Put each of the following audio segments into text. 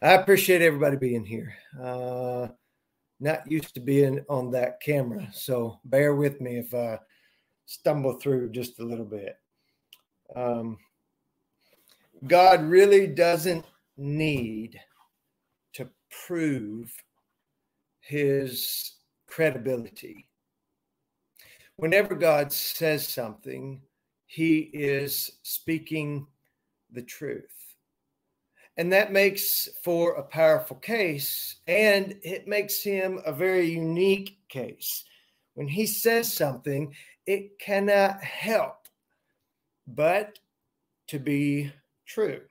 I appreciate everybody being here. Uh, not used to being on that camera, so bear with me if I stumble through just a little bit. Um, God really doesn't need to prove his credibility. Whenever God says something, he is speaking the truth. And that makes for a powerful case, and it makes him a very unique case. When he says something, it cannot help but to be true.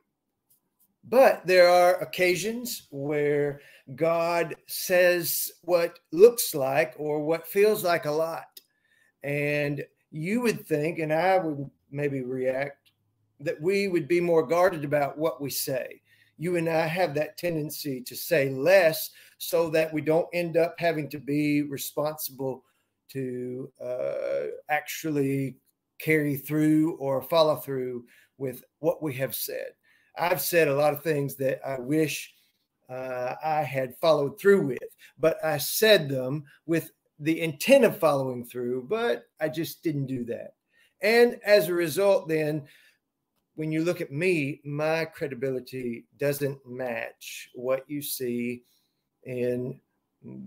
But there are occasions where God says what looks like or what feels like a lot. And you would think, and I would maybe react, that we would be more guarded about what we say you and I have that tendency to say less so that we don't end up having to be responsible to uh, actually carry through or follow through with what we have said. I've said a lot of things that I wish uh, I had followed through with, but I said them with the intent of following through, but I just didn't do that. And as a result, then when you look at me, my credibility doesn't match what you see in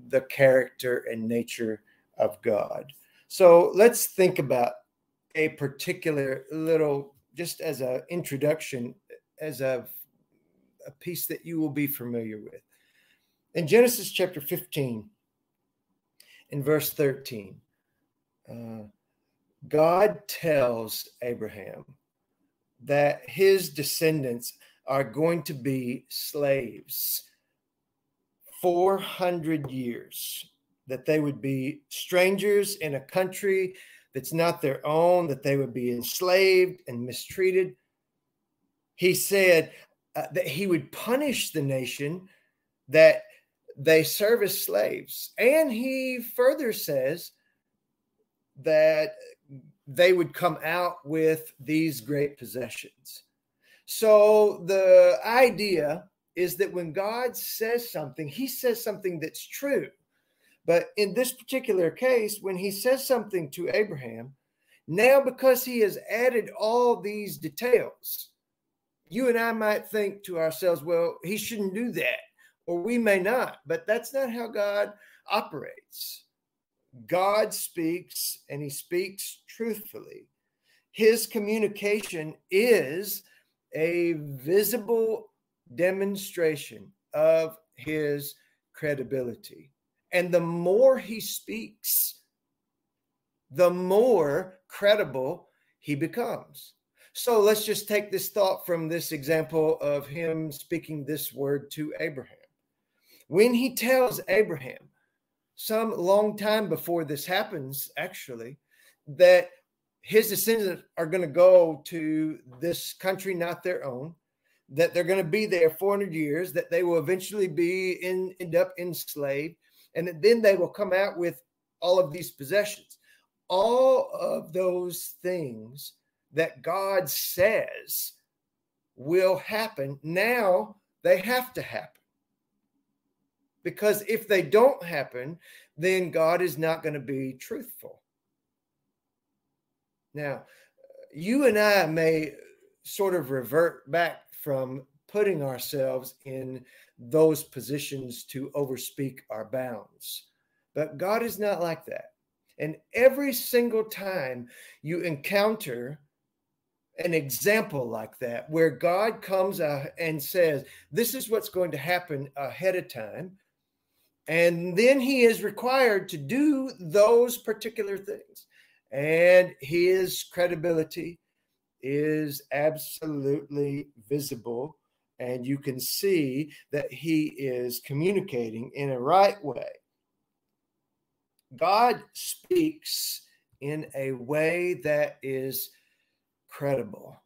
the character and nature of God. So let's think about a particular little, just as an introduction, as a, a piece that you will be familiar with. In Genesis chapter 15, in verse 13, uh, God tells Abraham, that his descendants are going to be slaves 400 years, that they would be strangers in a country that's not their own, that they would be enslaved and mistreated. He said uh, that he would punish the nation that they serve as slaves. And he further says that they would come out with these great possessions. So the idea is that when God says something, he says something that's true. But in this particular case, when he says something to Abraham, now because he has added all these details, you and I might think to ourselves, well, he shouldn't do that, or we may not, but that's not how God operates. God speaks and he speaks truthfully. His communication is a visible demonstration of his credibility. And the more he speaks, the more credible he becomes. So let's just take this thought from this example of him speaking this word to Abraham. When he tells Abraham, some long time before this happens, actually, that his descendants are going to go to this country not their own, that they're going to be there 400 years, that they will eventually be in, end up enslaved, and then they will come out with all of these possessions. All of those things that God says will happen, now they have to happen. Because if they don't happen, then God is not going to be truthful. Now, you and I may sort of revert back from putting ourselves in those positions to overspeak our bounds. But God is not like that. And every single time you encounter an example like that, where God comes out and says, This is what's going to happen ahead of time, and then he is required to do those particular things. And his credibility is absolutely visible. And you can see that he is communicating in a right way. God speaks in a way that is credible.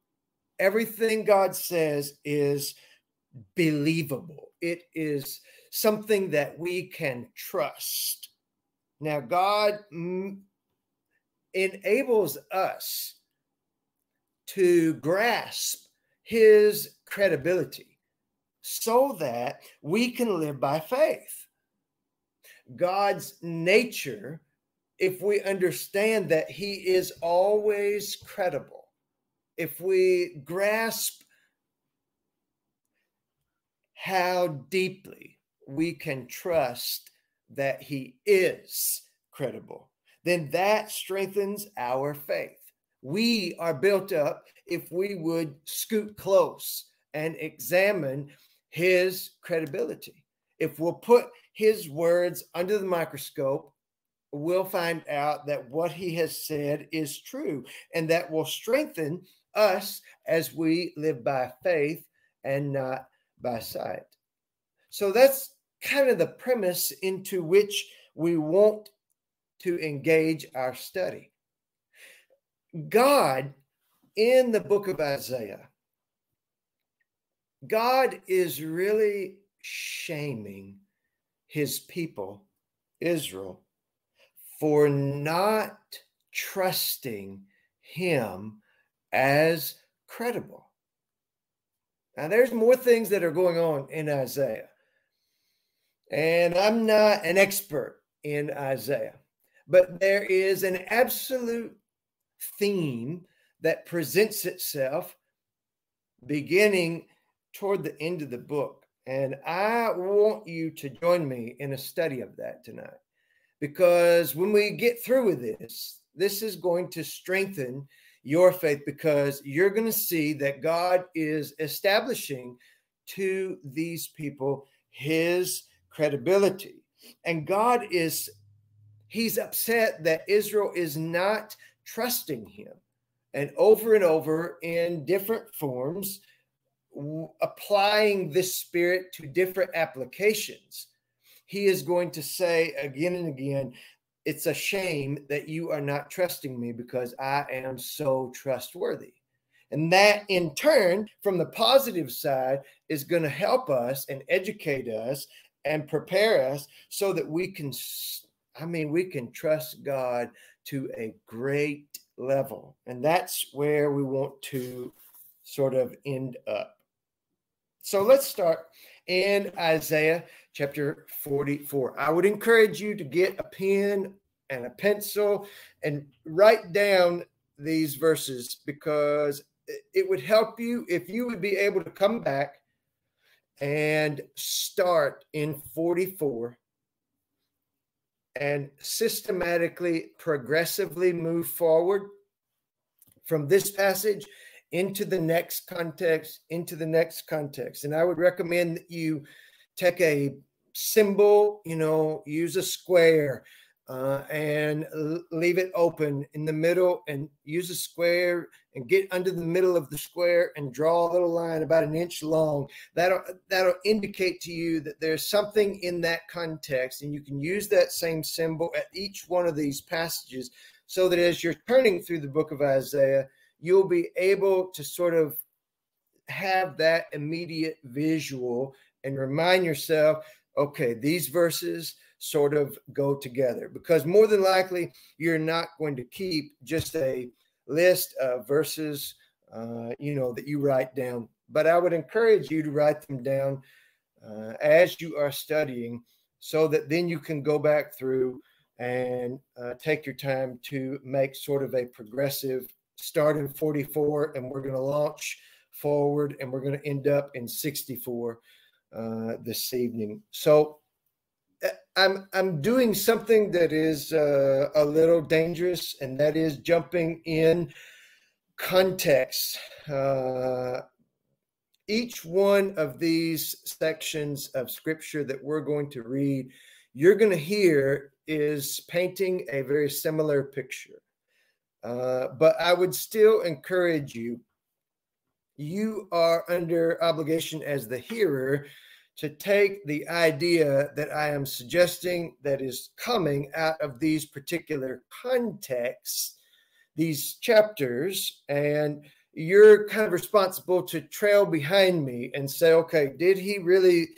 Everything God says is believable. It is something that we can trust. Now, God enables us to grasp his credibility so that we can live by faith. God's nature, if we understand that He is always credible, if we grasp how deeply we can trust that He is credible, then that strengthens our faith. We are built up if we would scoot close and examine his credibility. If we'll put his words under the microscope, we'll find out that what he has said is true, and that will strengthen us as we live by faith and not by sight. So that's kind of the premise into which we want to engage our study. God in the book of Isaiah, God is really shaming his people, Israel, for not trusting him as credible. Now, there's more things that are going on in Isaiah. And I'm not an expert in Isaiah, but there is an absolute theme that presents itself beginning toward the end of the book. And I want you to join me in a study of that tonight. Because when we get through with this, this is going to strengthen your faith because you're going to see that God is establishing to these people his credibility. And God is, he's upset that Israel is not trusting him. And over and over in different forms, applying this spirit to different applications, he is going to say again and again, it's a shame that you are not trusting me because I am so trustworthy. And that in turn, from the positive side, is going to help us and educate us and prepare us so that we can, I mean, we can trust God to a great level. And that's where we want to sort of end up. So let's start in Isaiah chapter 44. I would encourage you to get a pen and a pencil and write down these verses because it would help you if you would be able to come back and start in 44 and systematically, progressively move forward from this passage into the next context, into the next context. And I would recommend that you take a symbol, you know, use a square, uh, and leave it open in the middle and use a square and get under the middle of the square and draw a little line about an inch long. That'll that'll indicate to you that there's something in that context and you can use that same symbol at each one of these passages so that as you're turning through the book of isaiah you'll be able to sort of have that immediate visual and remind yourself okay these verses sort of go together because more than likely you're not going to keep just a list of verses uh, you know that you write down. But i would encourage you to write them down uh, as you are studying so that then you can go back through and uh, take your time to make sort of a progressive start in 44 and we're going to launch forward and we're going to end up in 64 uh, this evening. So I'm I'm doing something that is uh, a little dangerous, and that is jumping in context. Uh, each one of these sections of scripture that we're going to read, you're going to hear is painting a very similar picture. Uh, but I would still encourage you. You are under obligation as the hearer to take the idea that I am suggesting that is coming out of these particular contexts, these chapters, and you're kind of responsible to trail behind me and say, okay, did he really,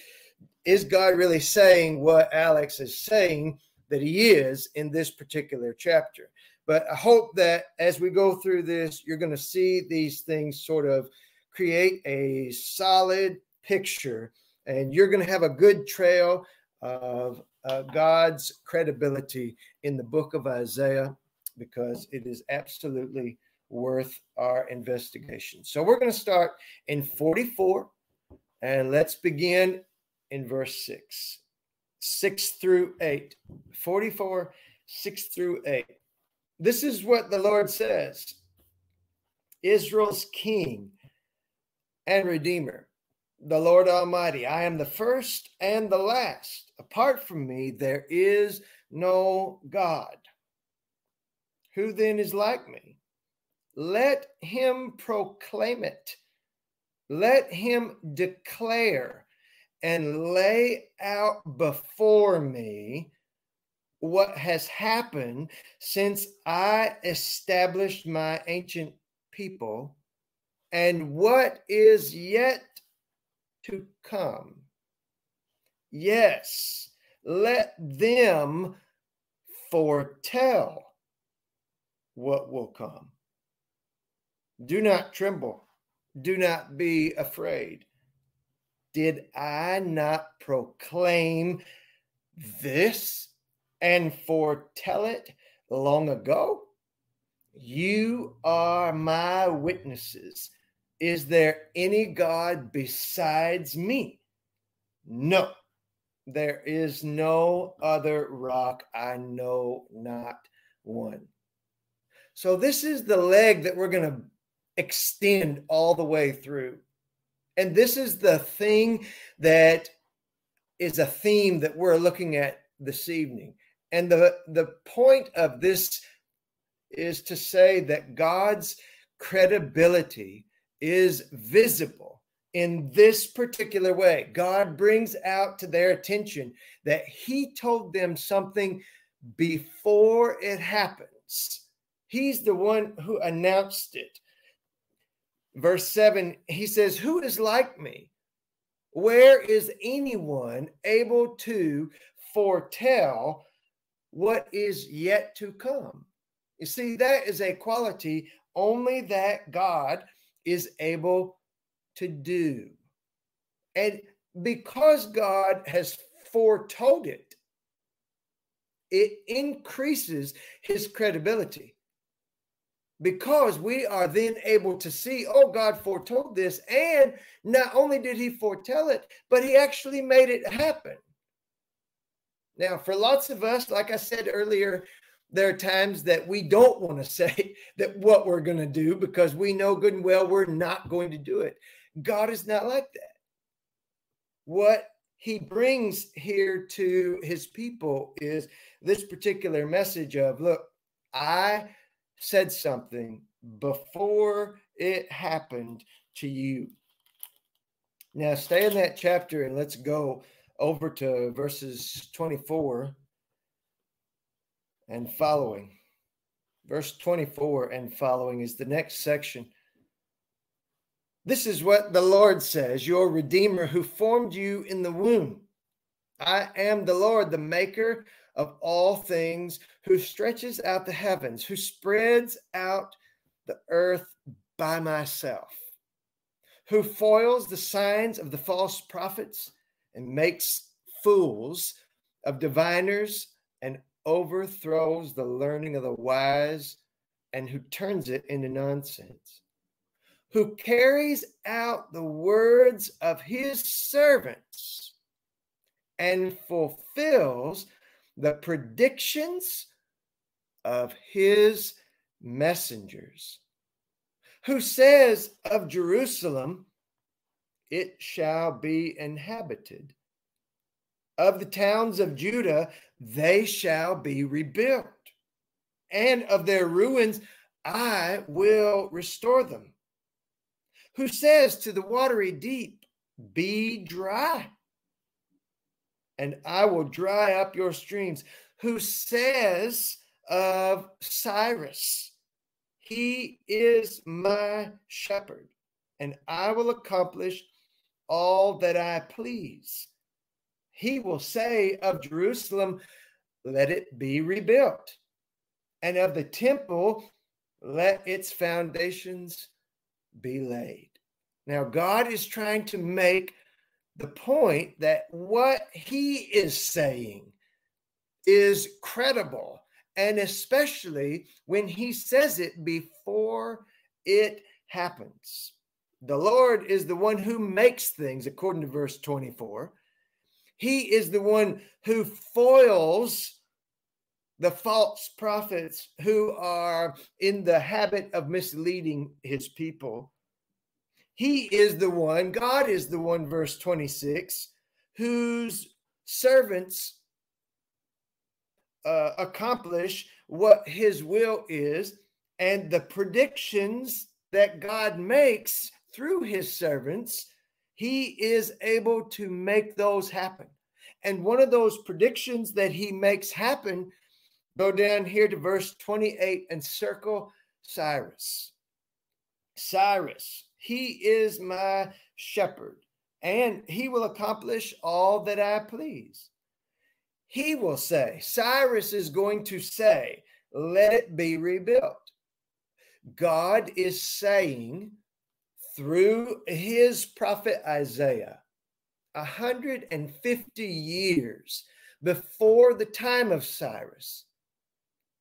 is God really saying what Alex is saying that he is in this particular chapter? But I hope that as we go through this, you're going to see these things sort of create a solid picture, and you're going to have a good trail of uh, God's credibility in the book of Isaiah because it is absolutely worth our investigation. So we're going to start in 44 and let's begin in verse 6. 6 through 8. 44, 6 through 8. This is what the Lord says Israel's king and redeemer, the Lord Almighty. I am the first and the last. Apart from me, there is no God. Who then is like me? Let him proclaim it. Let him declare and lay out before me what has happened since I established my ancient people and what is yet to come. Yes, let them foretell what will come. Do not tremble. Do not be afraid. Did I not proclaim this and foretell it long ago? You are my witnesses. Is there any God besides me? No, there is no other rock. I know not one. So, this is the leg that we're going to extend all the way through. And this is the thing that is a theme that we're looking at this evening. And the, the point of this is to say that God's credibility is visible in this particular way. God brings out to their attention that He told them something before it happens. He's the one who announced it verse 7, he says, Who is like me? Where is anyone able to foretell what is yet to come? You see, that is a quality only that God is able to do. And because God has foretold it, it increases his credibility because we are then able to see, oh, God foretold this. And not only did he foretell it, but he actually made it happen. Now, for lots of us, like I said earlier, there are times that we don't want to say that what we're going to do because we know good and well we're not going to do it. God is not like that. What he brings here to his people is this particular message of look, I said something before it happened to you. Now, stay in that chapter and let's go over to verses 24 and following. Verse 24 and following is the next section. This is what the Lord says, your Redeemer who formed you in the womb. I am the Lord, the maker of all things, who stretches out the heavens, who spreads out the earth by myself, who foils the signs of the false prophets and makes fools of diviners and overthrows the learning of the wise and who turns it into nonsense, who carries out the words of his servants and fulfills the predictions of his messengers, who says of Jerusalem, it shall be inhabited. Of the towns of Judah, they shall be rebuilt. And of their ruins, I will restore them. Who says to the watery deep, Be dry, and I will dry up your streams. Who says of Cyrus, He is my shepherd, and I will accomplish all that I please. He will say of Jerusalem, Let it be rebuilt, and of the temple, let its foundations be laid. Now, God is trying to make the point that what he is saying is credible, and especially when he says it before it happens. The Lord is the one who makes things, according to verse 24. He is the one who foils the false prophets who are in the habit of misleading his people. He is the one, God is the one, verse 26, whose servants uh, accomplish what his will is, and the predictions that God makes through his servants, he is able to make those happen. And one of those predictions that he makes happen, go down here to verse 28 and circle Cyrus. Cyrus, he is my shepherd, and he will accomplish all that I please. He will say, Cyrus is going to say, let it be rebuilt. God is saying through his prophet Isaiah, 150 years before the time of Cyrus,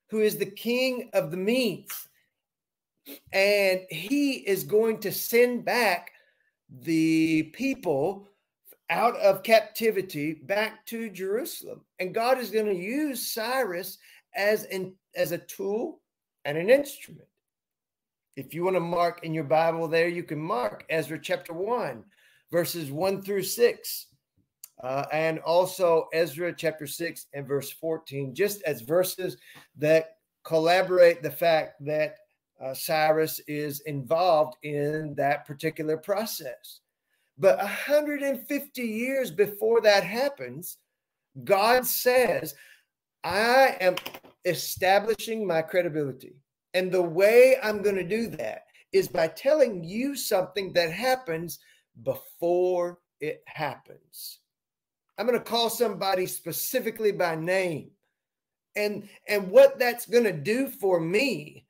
who is the king of the Medes. And he is going to send back the people out of captivity back to Jerusalem. And God is going to use Cyrus as an as a tool and an instrument. If you want to mark in your Bible there, you can mark Ezra chapter 1, verses 1 through 6. Uh, and also Ezra chapter 6 and verse 14, just as verses that collaborate the fact that uh, Cyrus is involved in that particular process. But 150 years before that happens, God says, I am establishing my credibility. And the way I'm going to do that is by telling you something that happens before it happens. I'm going to call somebody specifically by name. And and what that's going to do for me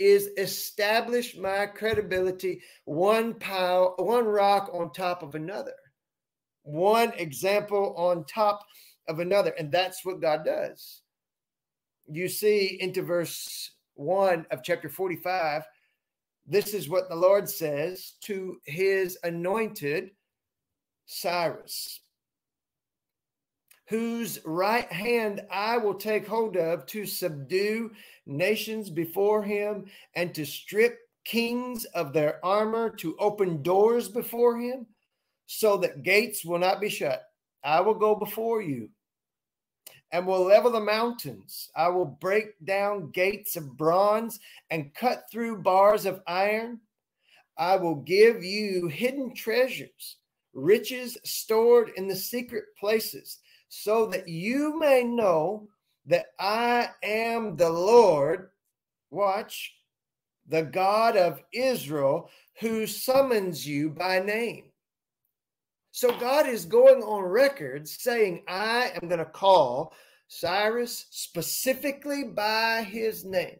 is establish my credibility one pile one rock on top of another. One example on top of another and that's what God does. You see into verse 1 of chapter 45, this is what the Lord says to his anointed Cyrus, whose right hand I will take hold of to subdue nations before him and to strip kings of their armor, to open doors before him, so that gates will not be shut. I will go before you and will level the mountains. I will break down gates of bronze and cut through bars of iron. I will give you hidden treasures, riches stored in the secret places, so that you may know that I am the Lord. Watch, the God of Israel, who summons you by name. So God is going on record saying, I am going to call Cyrus specifically by his name.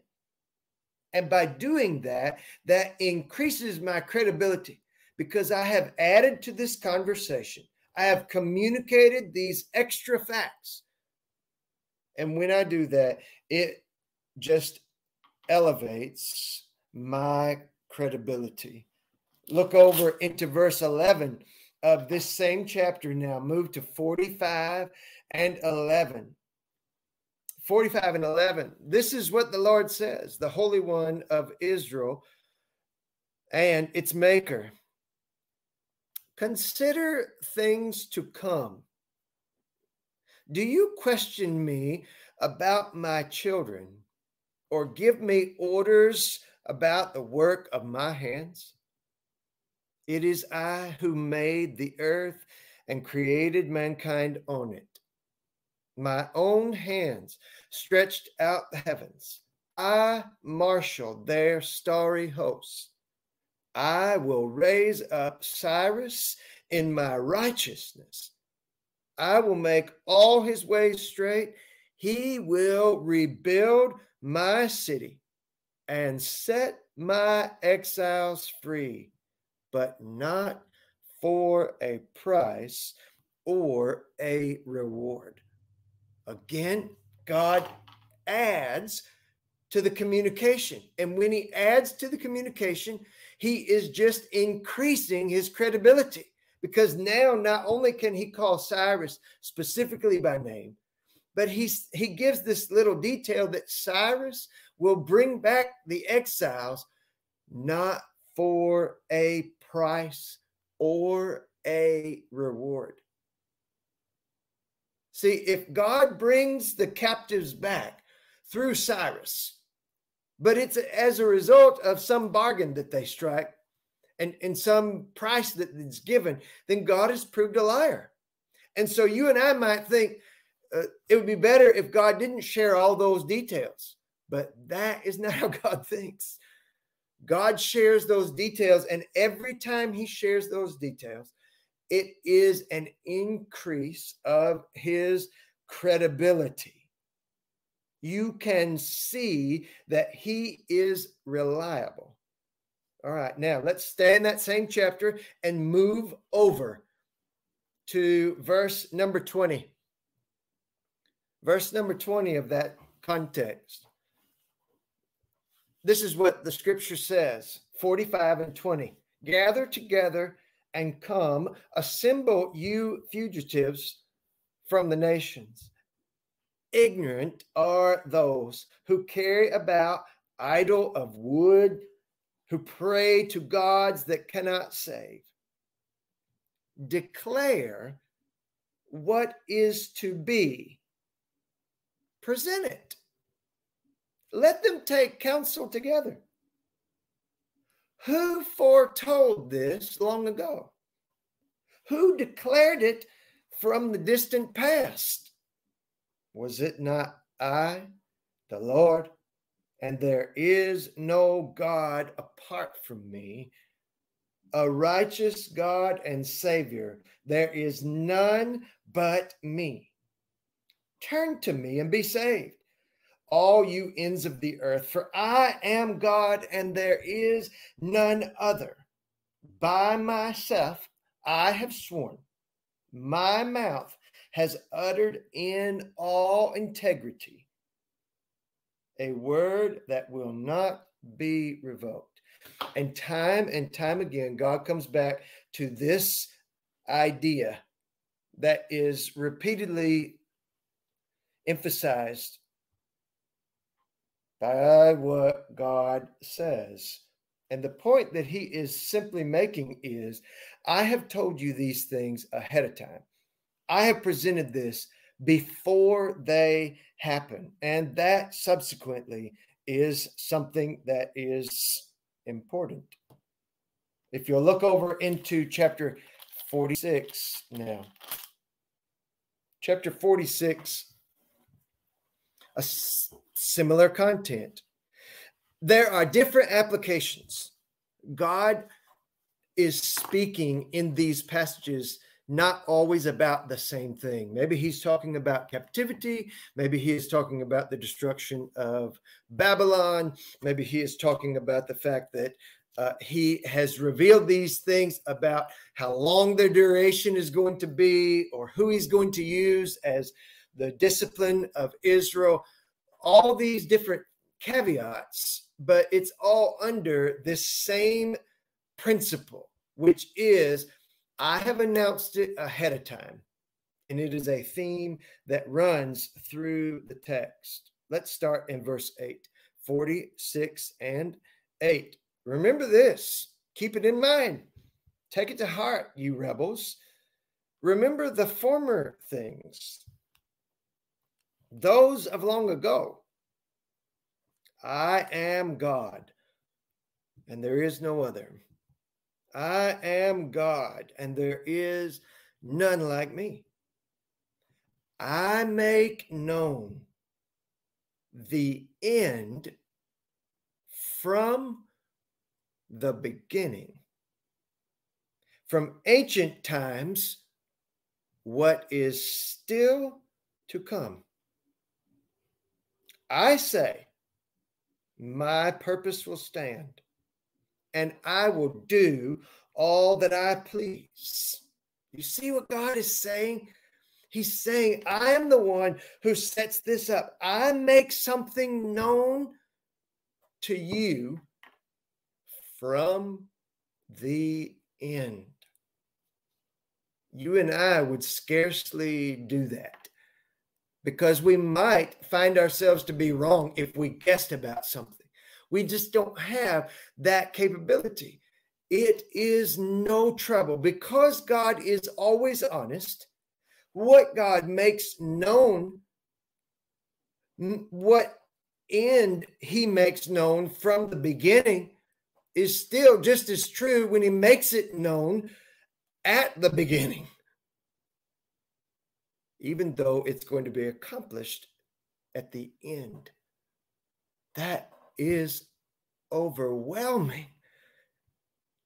And by doing that, that increases my credibility because I have added to this conversation. I have communicated these extra facts. And when I do that, it just elevates my credibility. Look over into verse 11 of this same chapter now, move to 45 and 11. 45 and 11. This is what the Lord says, the Holy One of Israel and its Maker. Consider things to come. Do you question me about my children or give me orders about the work of my hands? It is I who made the earth and created mankind on it. My own hands stretched out the heavens. I marshaled their starry hosts. I will raise up Cyrus in my righteousness. I will make all his ways straight. He will rebuild my city and set my exiles free but not for a price or a reward. Again, God adds to the communication. And when he adds to the communication, he is just increasing his credibility because now not only can he call Cyrus specifically by name, but he's he gives this little detail that Cyrus will bring back the exiles not for a price or a reward. See, if God brings the captives back through Cyrus, but it's as a result of some bargain that they strike and, and some price that is given, then God has proved a liar. And so you and I might think uh, it would be better if God didn't share all those details, but that is not how God thinks. God shares those details, and every time He shares those details, it is an increase of His credibility you can see that he is reliable. All right, now let's stay in that same chapter and move over to verse number 20. Verse number 20 of that context. This is what the scripture says 45 and 20. Gather together and come, assemble you fugitives from the nations ignorant are those who carry about idol of wood, who pray to gods that cannot save. Declare what is to be. Present it. Let them take counsel together. Who foretold this long ago? Who declared it from the distant past? Was it not I, the Lord? And there is no God apart from me, a righteous God and Savior. There is none but me. Turn to me and be saved, all you ends of the earth, for I am God and there is none other. By myself I have sworn, my mouth has uttered in all integrity a word that will not be revoked. And time and time again, God comes back to this idea that is repeatedly emphasized by what God says. And the point that he is simply making is I have told you these things ahead of time. I have presented this before they happen. And that subsequently is something that is important. If you'll look over into chapter 46 now, chapter 46, a similar content. There are different applications. God is speaking in these passages not always about the same thing. Maybe he's talking about captivity. Maybe he is talking about the destruction of Babylon. Maybe he is talking about the fact that uh, he has revealed these things about how long their duration is going to be or who he's going to use as the discipline of Israel. All these different caveats, but it's all under this same principle, which is I have announced it ahead of time, and it is a theme that runs through the text. Let's start in verse 8, 46 and 8. Remember this, keep it in mind. Take it to heart, you rebels. Remember the former things, those of long ago. I am God, and there is no other. I am God, and there is none like me. I make known the end from the beginning. From ancient times, what is still to come. I say, my purpose will stand and I will do all that I please. You see what God is saying? He's saying, I am the one who sets this up. I make something known to you from the end. You and I would scarcely do that because we might find ourselves to be wrong if we guessed about something. We just don't have that capability. It is no trouble because God is always honest. What God makes known, what end he makes known from the beginning is still just as true when he makes it known at the beginning, even though it's going to be accomplished at the end. That is overwhelming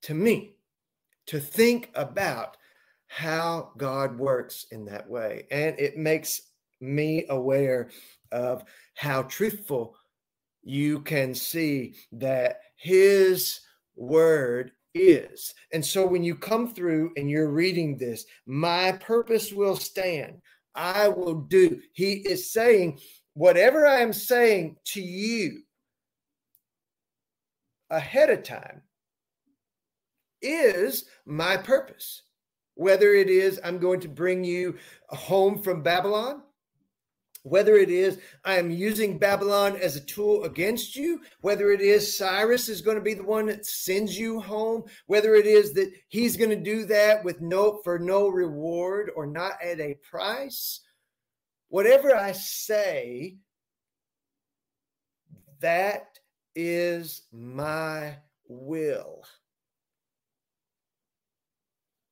to me to think about how God works in that way. And it makes me aware of how truthful you can see that His word is. And so when you come through and you're reading this, my purpose will stand. I will do. He is saying, whatever I am saying to you ahead of time is my purpose. Whether it is I'm going to bring you home from Babylon, whether it is I am using Babylon as a tool against you, whether it is Cyrus is going to be the one that sends you home, whether it is that he's going to do that with no for no reward or not at a price, whatever I say, that is my will.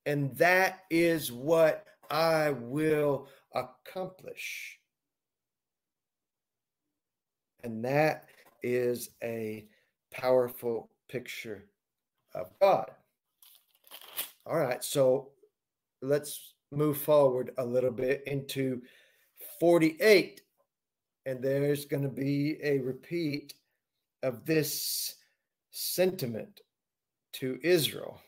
And that is what I will accomplish. And that is a powerful picture of God. All right, so let's move forward a little bit into 48. And there's going to be a repeat of this sentiment to Israel.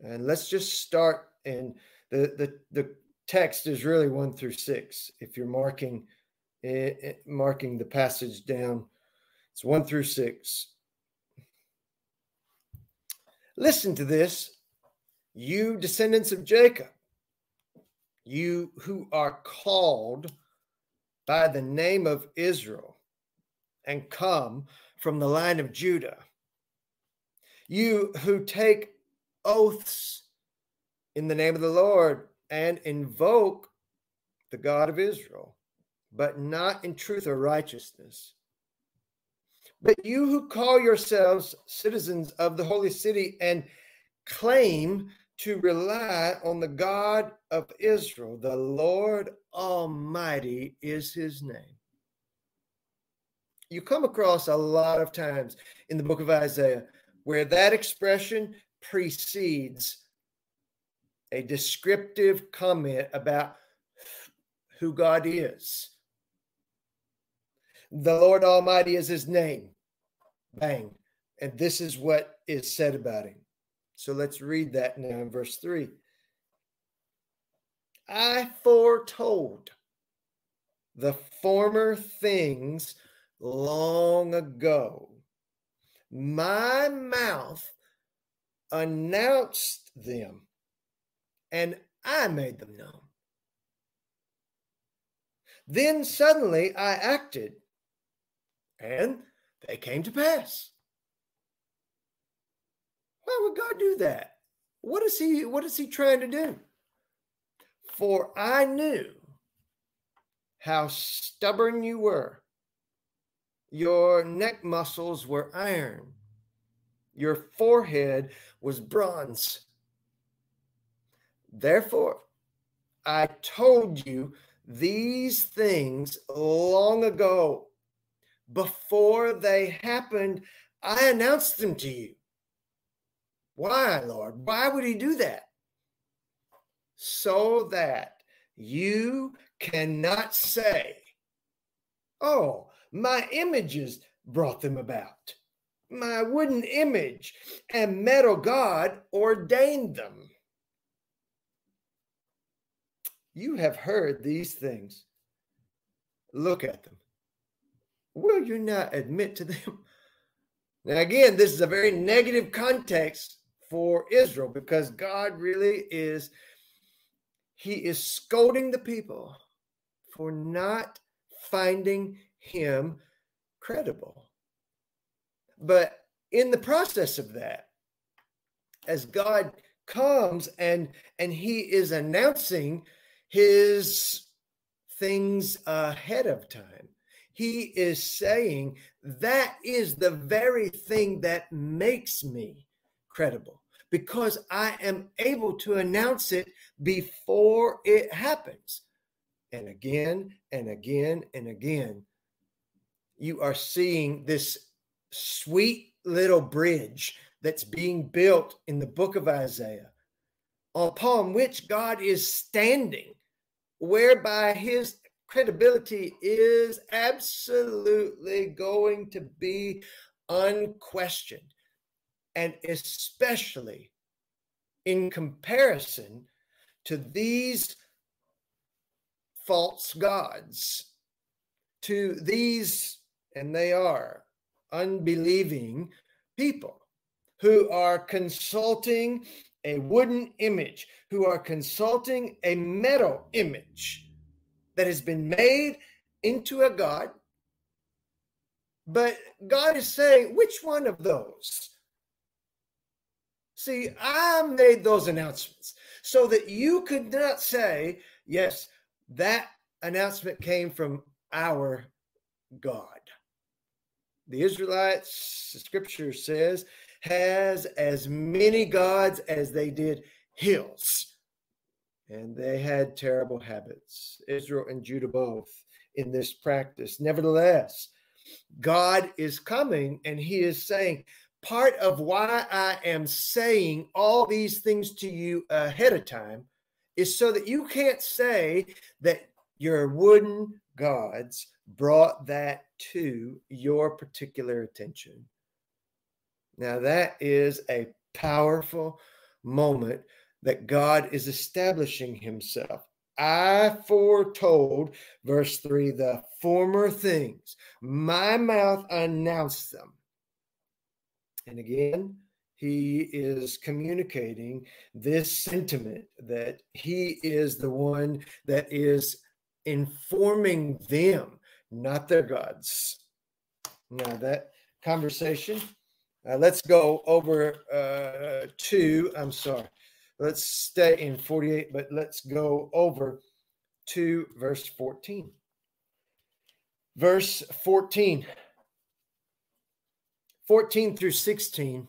And let's just start in the, the, the text is really one through six. If you're marking marking the passage down. It's one through six. Listen to this, you descendants of Jacob, you who are called by the name of Israel and come from the line of Judah, you who take oaths in the name of the Lord and invoke the God of Israel but not in truth or righteousness. But you who call yourselves citizens of the holy city and claim to rely on the God of Israel, the Lord Almighty is his name. You come across a lot of times in the book of Isaiah where that expression precedes a descriptive comment about who God is. The Lord Almighty is his name. Bang. And this is what is said about him. So let's read that now in verse 3. I foretold the former things long ago. My mouth announced them, and I made them known. Then suddenly I acted and they came to pass. Why would God do that? What is he what is he trying to do? For I knew how stubborn you were. Your neck muscles were iron. Your forehead was bronze. Therefore, I told you these things long ago before they happened, I announced them to you. Why, Lord? Why would he do that? So that you cannot say, Oh, my images brought them about. my wooden image and metal God ordained them. You have heard these things. Look at them. Will you not admit to them? Now, again, this is a very negative context for Israel because God really is, He is scolding the people for not finding Him credible. But in the process of that, as God comes and and he is announcing his things ahead of time he is saying that is the very thing that makes me credible because i am able to announce it before it happens. And again and again and again you are seeing this sweet little bridge that's being built in the book of Isaiah, upon which God is standing, whereby his credibility is absolutely going to be unquestioned. And especially in comparison to these false gods, to these, and they are unbelieving people who are consulting a wooden image, who are consulting a metal image that has been made into a God. But God is saying, which one of those? See, I made those announcements so that you could not say, yes, that announcement came from our God the Israelites, the scripture says, has as many gods as they did hills. And they had terrible habits, Israel and Judah both, in this practice. Nevertheless, God is coming and he is saying, part of why I am saying all these things to you ahead of time is so that you can't say that your wooden gods brought that to your particular attention. Now, that is a powerful moment that God is establishing himself. I foretold, verse 3, the former things. My mouth announced them. And again, he is communicating this sentiment that he is the one that is informing them not their gods. Now, that conversation, uh, let's go over uh, to, I'm sorry, let's stay in 48, but let's go over to verse 14. Verse 14. 14 through 16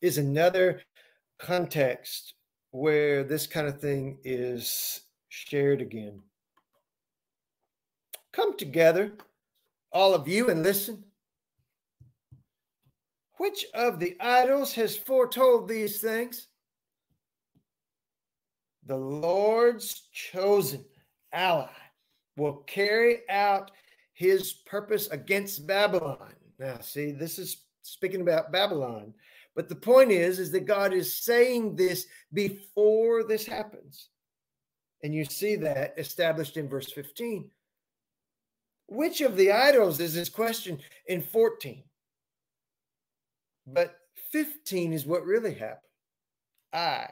is another context where this kind of thing is shared again. Come together, all of you, and listen. Which of the idols has foretold these things? The Lord's chosen ally will carry out his purpose against Babylon. Now, see, this is speaking about Babylon. But the point is, is that God is saying this before this happens. And you see that established in verse 15. Which of the idols is this question in 14? But 15 is what really happened. I,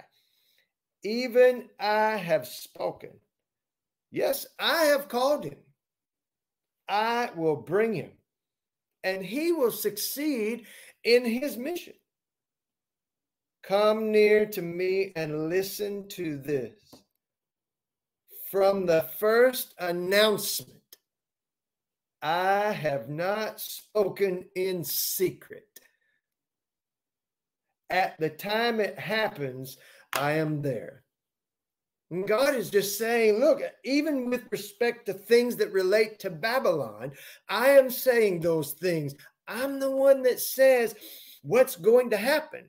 even I have spoken. Yes, I have called him. I will bring him, and he will succeed in his mission. Come near to me and listen to this. From the first announcement, I have not spoken in secret. At the time it happens, I am there. And God is just saying, look, even with respect to things that relate to Babylon, I am saying those things. I'm the one that says what's going to happen.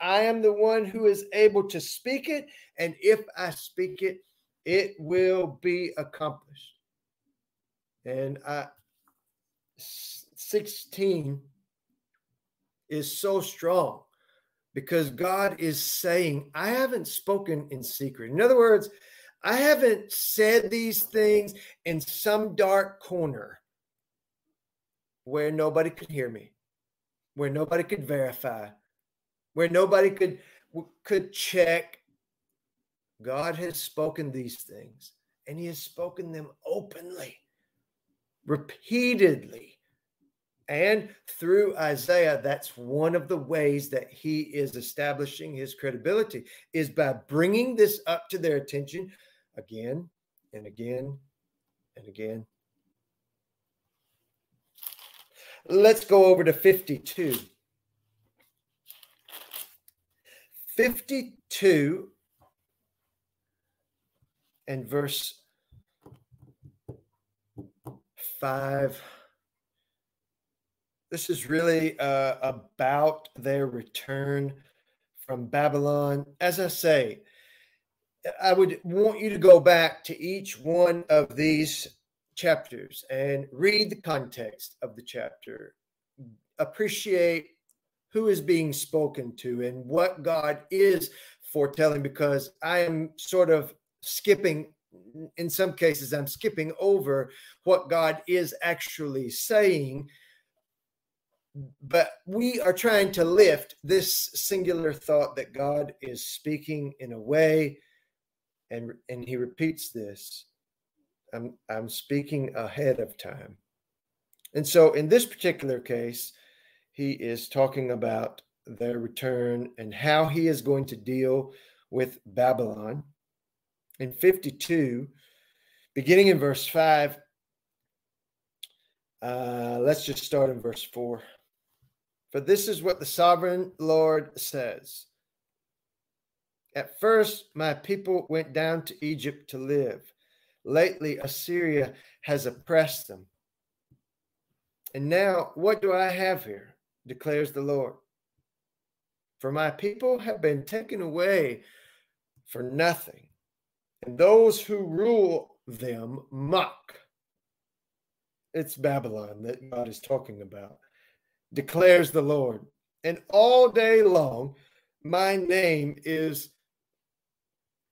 I am the one who is able to speak it. And if I speak it, it will be accomplished. And uh, I, 16 is so strong because God is saying, I haven't spoken in secret. In other words, I haven't said these things in some dark corner where nobody could hear me, where nobody could verify, where nobody could could check. God has spoken these things and he has spoken them openly, repeatedly. And through Isaiah, that's one of the ways that he is establishing his credibility is by bringing this up to their attention again and again and again. Let's go over to 52. 52 and verse 5 this is really uh, about their return from Babylon. As I say, I would want you to go back to each one of these chapters and read the context of the chapter, appreciate who is being spoken to and what God is foretelling, because I am sort of skipping in some cases i'm skipping over what god is actually saying but we are trying to lift this singular thought that god is speaking in a way and and he repeats this i'm i'm speaking ahead of time and so in this particular case he is talking about their return and how he is going to deal with babylon in 52, beginning in verse 5. Uh, let's just start in verse 4. For this is what the sovereign Lord says At first, my people went down to Egypt to live. Lately, Assyria has oppressed them. And now, what do I have here? declares the Lord. For my people have been taken away for nothing and those who rule them mock. It's Babylon that God is talking about, declares the Lord. And all day long, my name is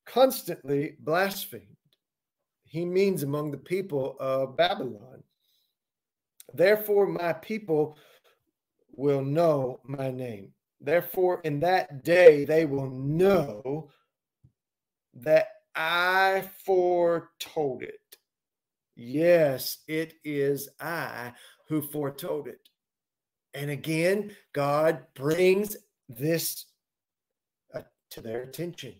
constantly blasphemed. He means among the people of Babylon. Therefore, my people will know my name. Therefore, in that day, they will know that I foretold it. Yes, it is I who foretold it. And again, God brings this uh, to their attention.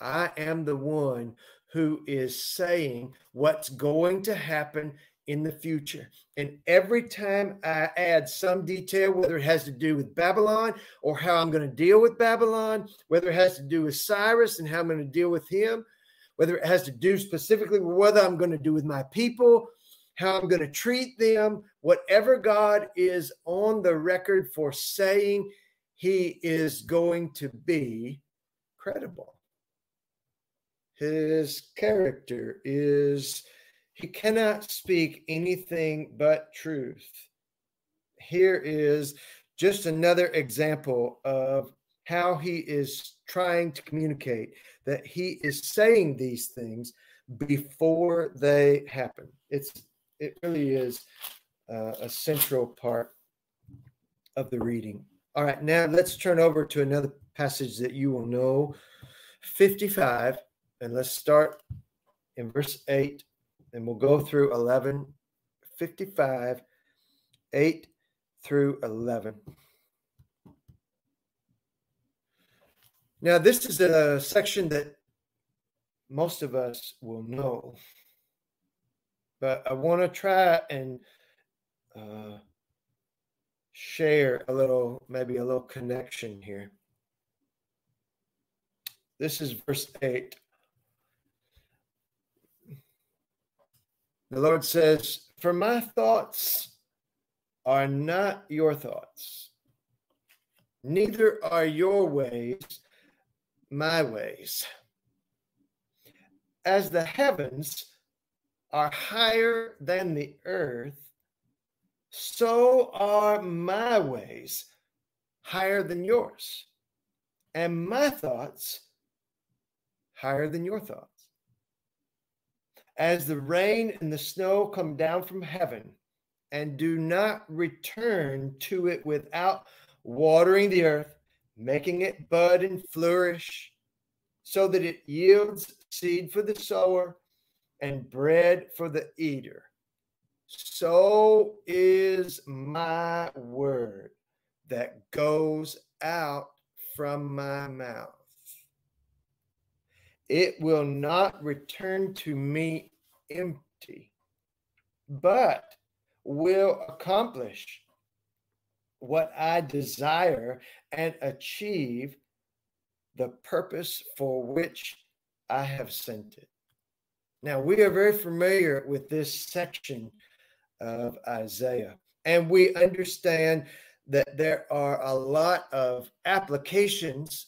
I am the one who is saying what's going to happen in the future. And every time I add some detail, whether it has to do with Babylon or how I'm going to deal with Babylon, whether it has to do with Cyrus and how I'm going to deal with him, whether it has to do specifically with what I'm going to do with my people, how I'm going to treat them, whatever God is on the record for saying, he is going to be credible. His character is he cannot speak anything but truth. Here is just another example of how he is trying to communicate that he is saying these things before they happen. It's it really is uh, a central part of the reading. All right, now let's turn over to another passage that you will know, 55, and let's start in verse 8 and we'll go through 11, 55, 8 through 11. Now, this is a section that most of us will know, but I want to try and uh, share a little, maybe a little connection here. This is verse 8. The Lord says, For my thoughts are not your thoughts, neither are your ways my ways. As the heavens are higher than the earth, so are my ways higher than yours, and my thoughts higher than your thoughts. As the rain and the snow come down from heaven and do not return to it without watering the earth, making it bud and flourish, so that it yields seed for the sower and bread for the eater. So is my word that goes out from my mouth. It will not return to me empty, but will accomplish what I desire and achieve the purpose for which I have sent it. Now, we are very familiar with this section of Isaiah, and we understand that there are a lot of applications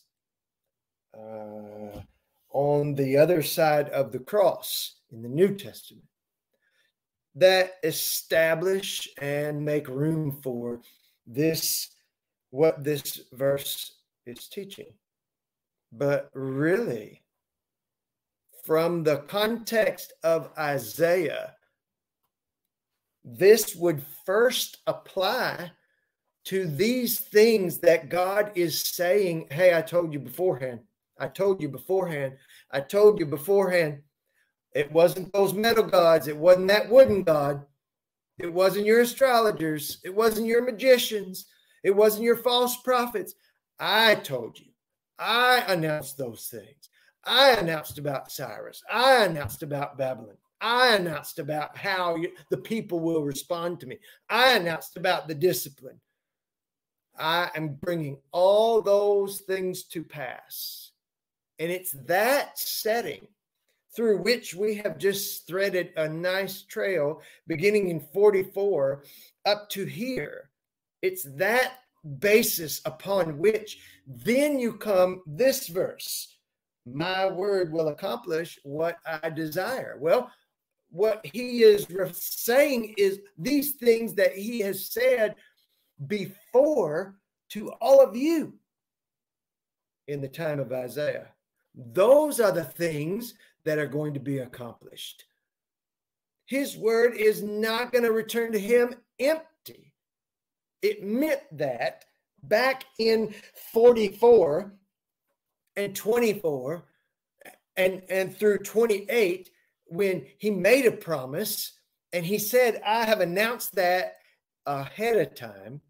uh, on the other side of the cross in the New Testament that establish and make room for this, what this verse is teaching. But really, from the context of Isaiah, this would first apply to these things that God is saying, Hey, I told you beforehand. I told you beforehand. I told you beforehand. It wasn't those metal gods. It wasn't that wooden god. It wasn't your astrologers. It wasn't your magicians. It wasn't your false prophets. I told you. I announced those things. I announced about Cyrus. I announced about Babylon. I announced about how you, the people will respond to me. I announced about the discipline. I am bringing all those things to pass. And it's that setting through which we have just threaded a nice trail beginning in 44 up to here. It's that basis upon which then you come this verse my word will accomplish what I desire. Well, what he is saying is these things that he has said before to all of you in the time of Isaiah. Those are the things that are going to be accomplished. His word is not going to return to him empty. It meant that back in 44 and 24 and, and through 28 when he made a promise and he said, I have announced that ahead of time.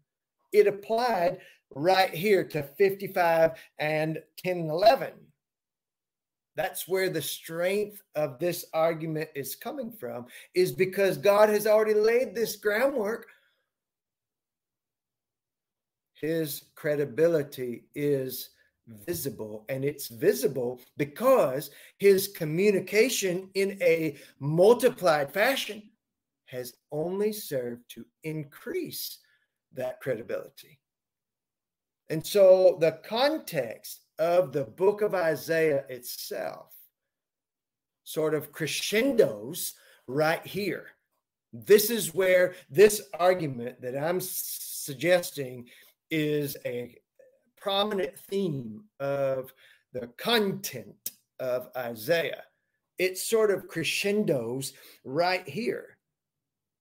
It applied right here to 55 and 10 and 11 that's where the strength of this argument is coming from is because god has already laid this groundwork his credibility is visible and it's visible because his communication in a multiplied fashion has only served to increase that credibility and so the context of the book of Isaiah itself sort of crescendos right here. This is where this argument that I'm suggesting is a prominent theme of the content of Isaiah. It sort of crescendos right here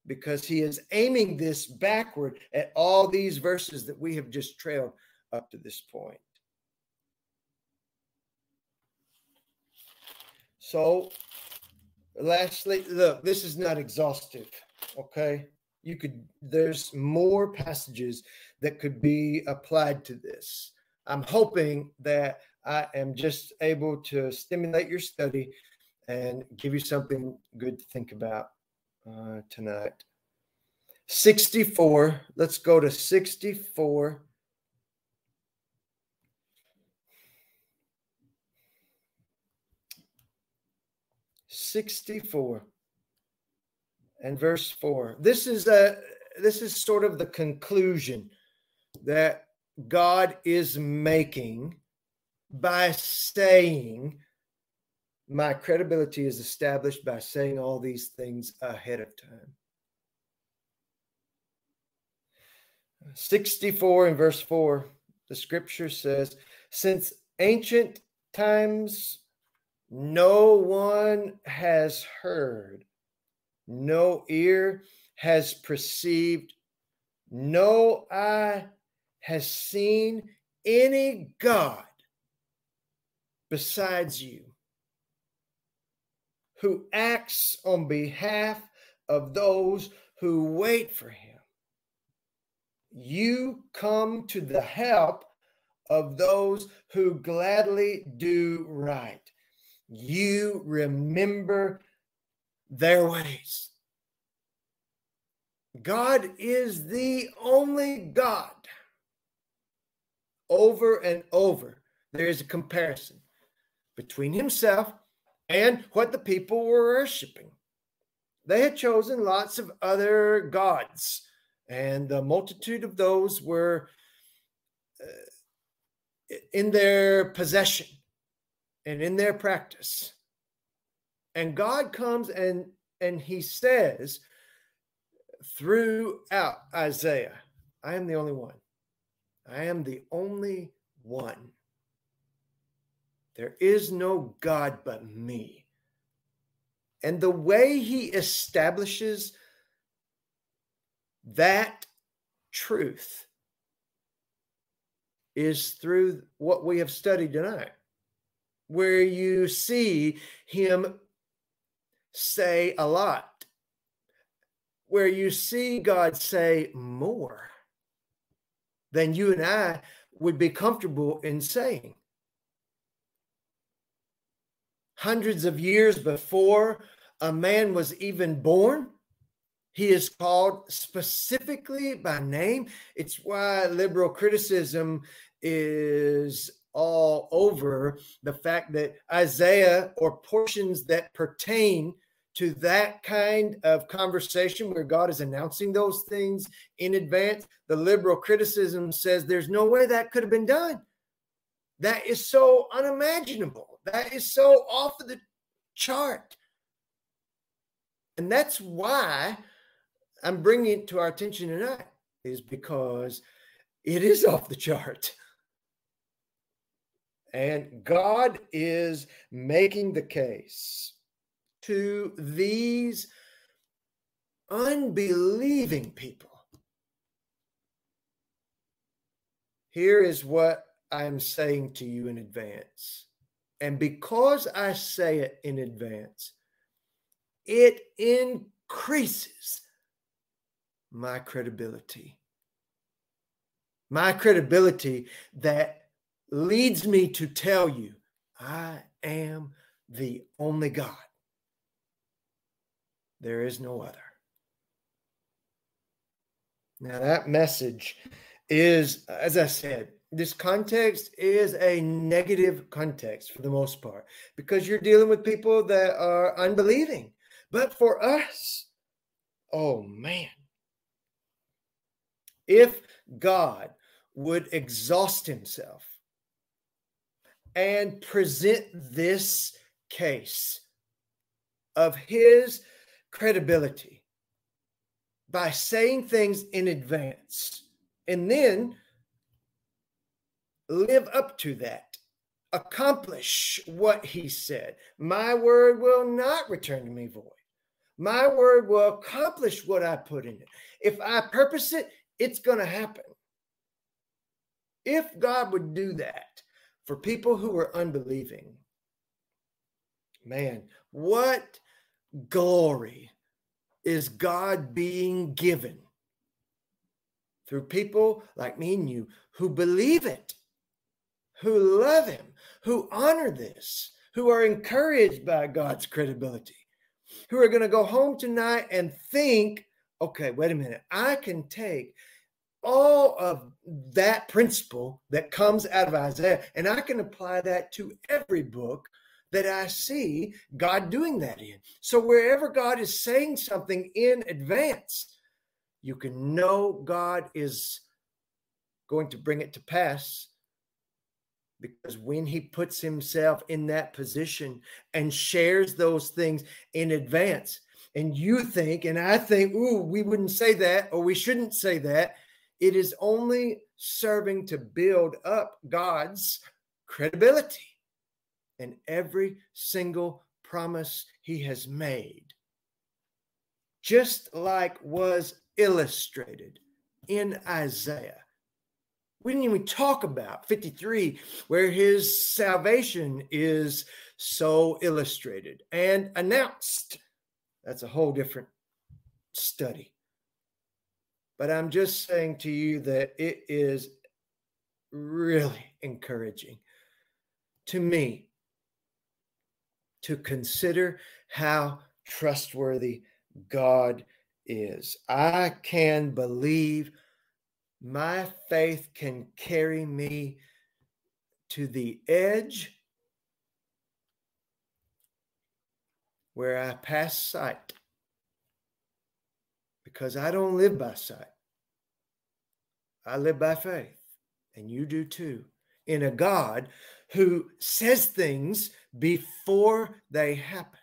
because he is aiming this backward at all these verses that we have just trailed up to this point. So, lastly, look, this is not exhaustive. Okay. You could, there's more passages that could be applied to this. I'm hoping that I am just able to stimulate your study and give you something good to think about uh, tonight. 64, let's go to 64 64 and verse 4. This is a this is sort of the conclusion that God is making by saying my credibility is established by saying all these things ahead of time. 64 and verse 4 the scripture says, since ancient times, no one has heard, no ear has perceived, no eye has seen any God besides you who acts on behalf of those who wait for him. You come to the help of those who gladly do right. You remember their ways. God is the only God. Over and over, there is a comparison between himself and what the people were worshiping. They had chosen lots of other gods, and the multitude of those were uh, in their possession and in their practice. And God comes and and he says throughout Isaiah, I am the only one. I am the only one. There is no God but me. And the way he establishes that truth is through what we have studied tonight, where you see him say a lot, where you see God say more than you and I would be comfortable in saying hundreds of years before a man was even born. He is called specifically by name. It's why liberal criticism is all over the fact that Isaiah or portions that pertain to that kind of conversation where God is announcing those things in advance, the liberal criticism says there's no way that could have been done. That is so unimaginable. That is so off of the chart. And that's why I'm bringing it to our attention tonight, is because it is off the chart. And God is making the case to these unbelieving people. Here is what I'm saying to you in advance and because I say it in advance, it increases my credibility. My credibility that leads me to tell you I am the only God. There is no other. Now, that message is, as I said, this context is a negative context for the most part because you're dealing with people that are unbelieving. But for us, oh man, if God would exhaust himself and present this case of his credibility by saying things in advance and then live up to that, accomplish what he said. My word will not return to me void. My word will accomplish what I put in it. If I purpose it, it's going to happen. If God would do that for people who are unbelieving, man, what glory is God being given through people like me and you who believe it who love him, who honor this, who are encouraged by God's credibility, who are going to go home tonight and think, okay, wait a minute, I can take all of that principle that comes out of Isaiah and I can apply that to every book that I see God doing that in. So wherever God is saying something in advance, you can know God is going to bring it to pass because when he puts himself in that position and shares those things in advance, and you think, and I think, ooh, we wouldn't say that, or we shouldn't say that, it is only serving to build up God's credibility and every single promise he has made. Just like was illustrated in Isaiah. We didn't even talk about 53, where his salvation is so illustrated and announced. That's a whole different study. But I'm just saying to you that it is really encouraging to me to consider how trustworthy God is. I can believe my faith can carry me to the edge where I pass sight because I don't live by sight. I live by faith, and you do too, in a God who says things before they happen.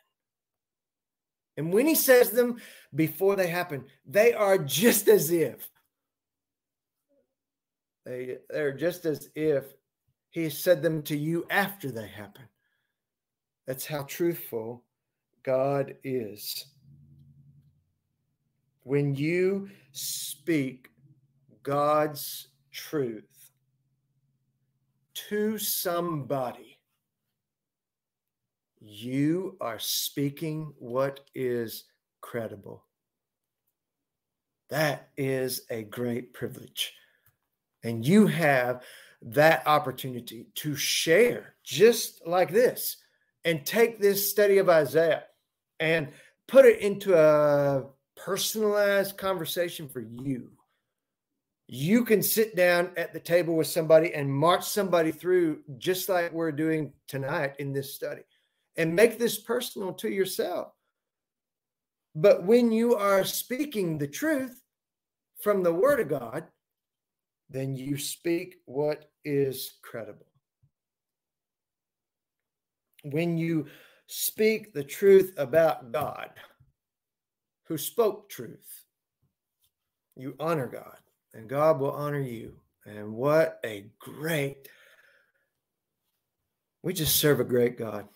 And when he says them before they happen, they are just as if they, they're just as if he said them to you after they happen. That's how truthful God is. When you speak God's truth to somebody, you are speaking what is credible. That is a great privilege. And you have that opportunity to share just like this and take this study of Isaiah and put it into a personalized conversation for you. You can sit down at the table with somebody and march somebody through, just like we're doing tonight in this study, and make this personal to yourself. But when you are speaking the truth from the Word of God, then you speak what is credible. When you speak the truth about God, who spoke truth, you honor God, and God will honor you. And what a great, we just serve a great God.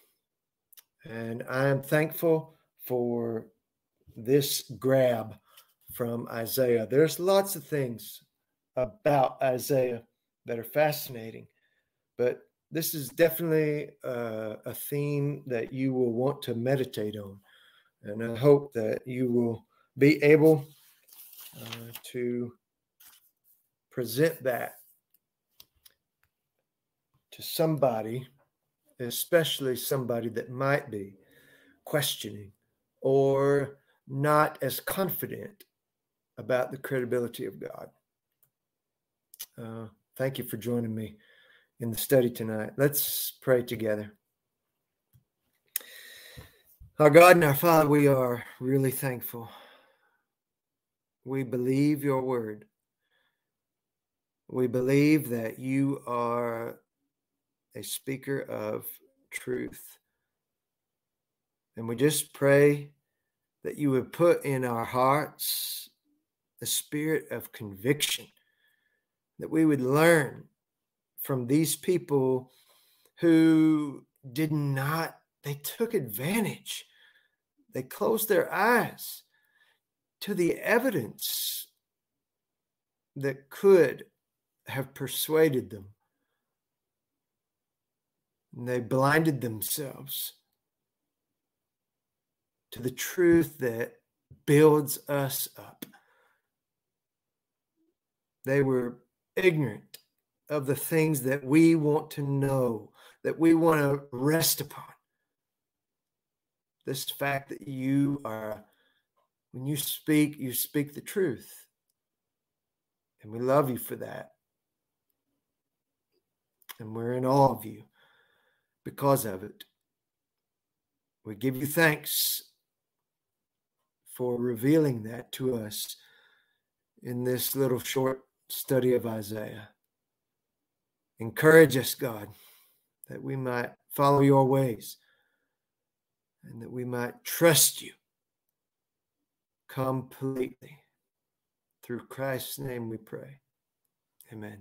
And I am thankful for this grab from Isaiah. There's lots of things about Isaiah that are fascinating. But this is definitely uh, a theme that you will want to meditate on. And I hope that you will be able uh, to present that to somebody, especially somebody that might be questioning or not as confident about the credibility of God. Uh, thank you for joining me in the study tonight. Let's pray together. Our God and our Father, we are really thankful. We believe your word. We believe that you are a speaker of truth. And we just pray that you would put in our hearts the spirit of conviction that we would learn from these people who did not, they took advantage, they closed their eyes to the evidence that could have persuaded them. And they blinded themselves to the truth that builds us up. They were ignorant of the things that we want to know, that we want to rest upon. This fact that you are, when you speak, you speak the truth. And we love you for that. And we're in awe of you because of it. We give you thanks for revealing that to us in this little short study of Isaiah. Encourage us, God, that we might follow your ways and that we might trust you completely. Through Christ's name we pray. Amen.